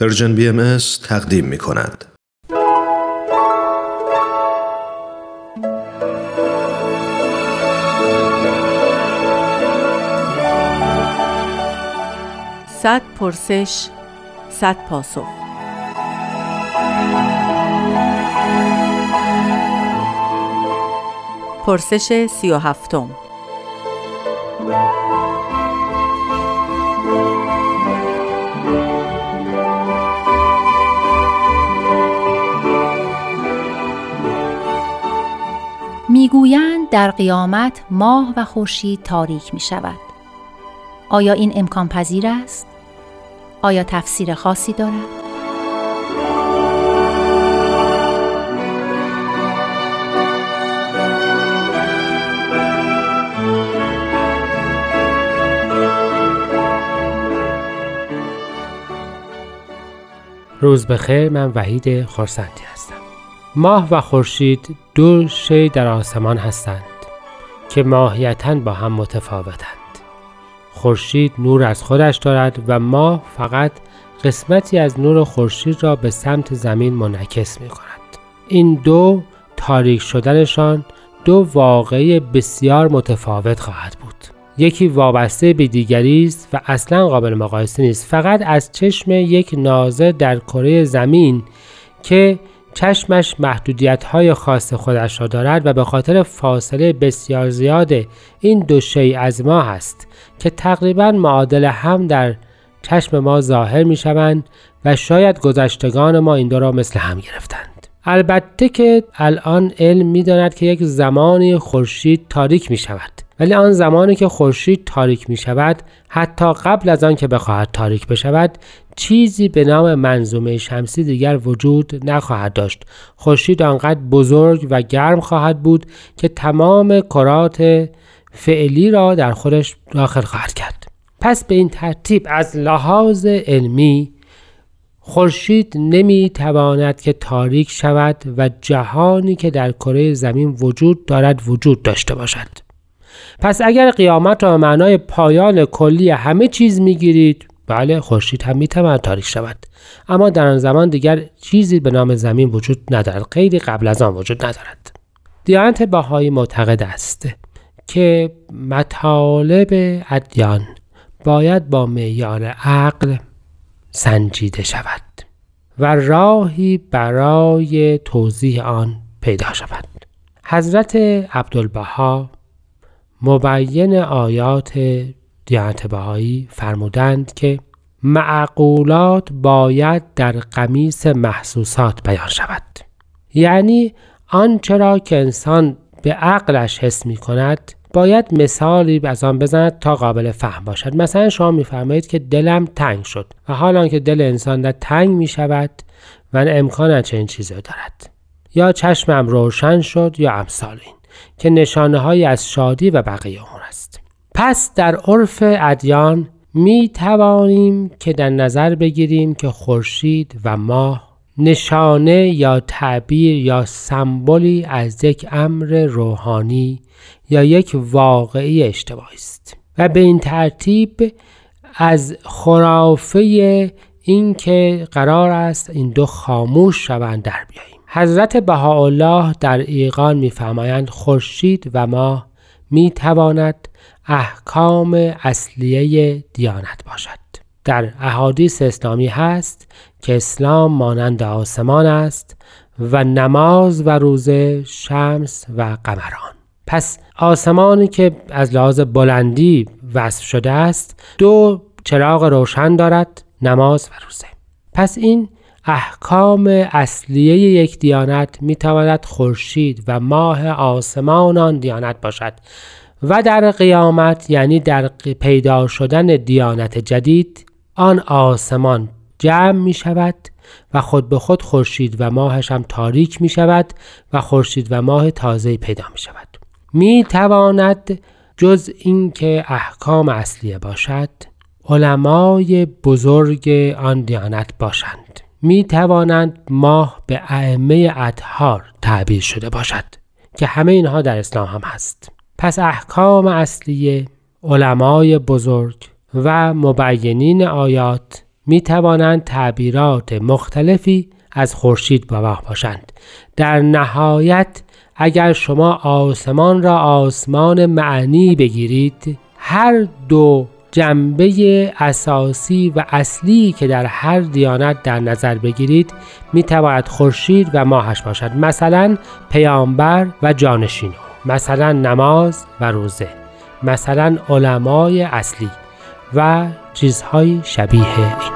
Persian BM تقدیم می کند. صد پرسش صد پاسخ پرسش سی و هفتم می‌گویند در قیامت ماه و خورشید تاریک می شود. آیا این امکان پذیر است؟ آیا تفسیر خاصی دارد؟ روز بخیر من وحید خورسندی هستم ماه و خورشید دو شی در آسمان هستند که ماهیتا با هم متفاوتند. خورشید نور از خودش دارد و ماه فقط قسمتی از نور خورشید را به سمت زمین منعکس می کند این دو تاریک شدنشان دو واقعی بسیار متفاوت خواهد بود. یکی وابسته به دیگری است و اصلا قابل مقایسه نیست. فقط از چشم یک نازه در کره زمین که چشمش محدودیت های خاص خودش را دارد و به خاطر فاصله بسیار زیاد این دو شی از ما هست که تقریبا معادل هم در چشم ما ظاهر می شوند و شاید گذشتگان ما این دو را مثل هم گرفتند. البته که الان علم می داند که یک زمانی خورشید تاریک می شود ولی آن زمانی که خورشید تاریک می شود حتی قبل از آن که بخواهد تاریک بشود چیزی به نام منظومه شمسی دیگر وجود نخواهد داشت. خورشید آنقدر بزرگ و گرم خواهد بود که تمام کرات فعلی را در خودش داخل خواهد کرد. پس به این ترتیب از لحاظ علمی خورشید نمی تواند که تاریک شود و جهانی که در کره زمین وجود دارد وجود داشته باشد. پس اگر قیامت را معنای پایان کلی همه چیز می‌گیرید بله خورشید هم می‌تواند تاریک شود. اما در آن زمان دیگر چیزی به نام زمین وجود ندارد غیری قبل از آن وجود ندارد. دیانت باهایی معتقد است که مطالب ادیان باید با معیار عقل سنجیده شود و راهی برای توضیح آن پیدا شود. حضرت عبدالبها مبین آیات دیانت بهایی فرمودند که معقولات باید در قمیس محسوسات بیان شود. یعنی آنچه را که انسان به عقلش حس می کند باید مثالی از آن بزند تا قابل فهم باشد. مثلا شما میفرمایید که دلم تنگ شد و حالا که دل انسان در تنگ می شود و امکان چنین چیزی دارد. یا چشمم روشن شد یا امثال این که نشانه های از شادی و بقیه امور است. پس در عرف ادیان می توانیم که در نظر بگیریم که خورشید و ماه نشانه یا تعبیر یا سمبولی از یک امر روحانی یا یک واقعی اجتماعی است. و به این ترتیب از خرافه اینکه قرار است این دو خاموش شوند در بیاییم. حضرت بهاءالله در ایقان میفرمایند خورشید و ماه می تواند احکام اصلیه دیانت باشد. در احادیث اسلامی هست که اسلام مانند آسمان است و نماز و روزه شمس و قمران. پس آسمانی که از لحاظ بلندی وصف شده است دو چراغ روشن دارد نماز و روزه. پس این احکام اصلیه یک دیانت می تواند خورشید و ماه آسمان آن دیانت باشد و در قیامت یعنی در پیدا شدن دیانت جدید آن آسمان جمع می شود و خود به خود خورشید و ماهش هم تاریک می شود و خورشید و ماه تازه پیدا می شود. می تواند جز اینکه احکام اصلیه باشد علمای بزرگ آن دیانت باشند. می توانند ماه به ائمه اطهار تعبیر شده باشد که همه اینها در اسلام هم هست. پس احکام اصلیه علمای بزرگ و مبینین آیات می توانند تعبیرات مختلفی از خورشید ماه باشند. در نهایت اگر شما آسمان را آسمان معنی بگیرید هر دو جنبه اساسی و اصلی که در هر دیانت در نظر بگیرید می تواند خورشید و ماهش باشد. مثلا پیامبر و جانشینو مثلا نماز و روزه مثلا علمای اصلی و چیزهای شبیه این.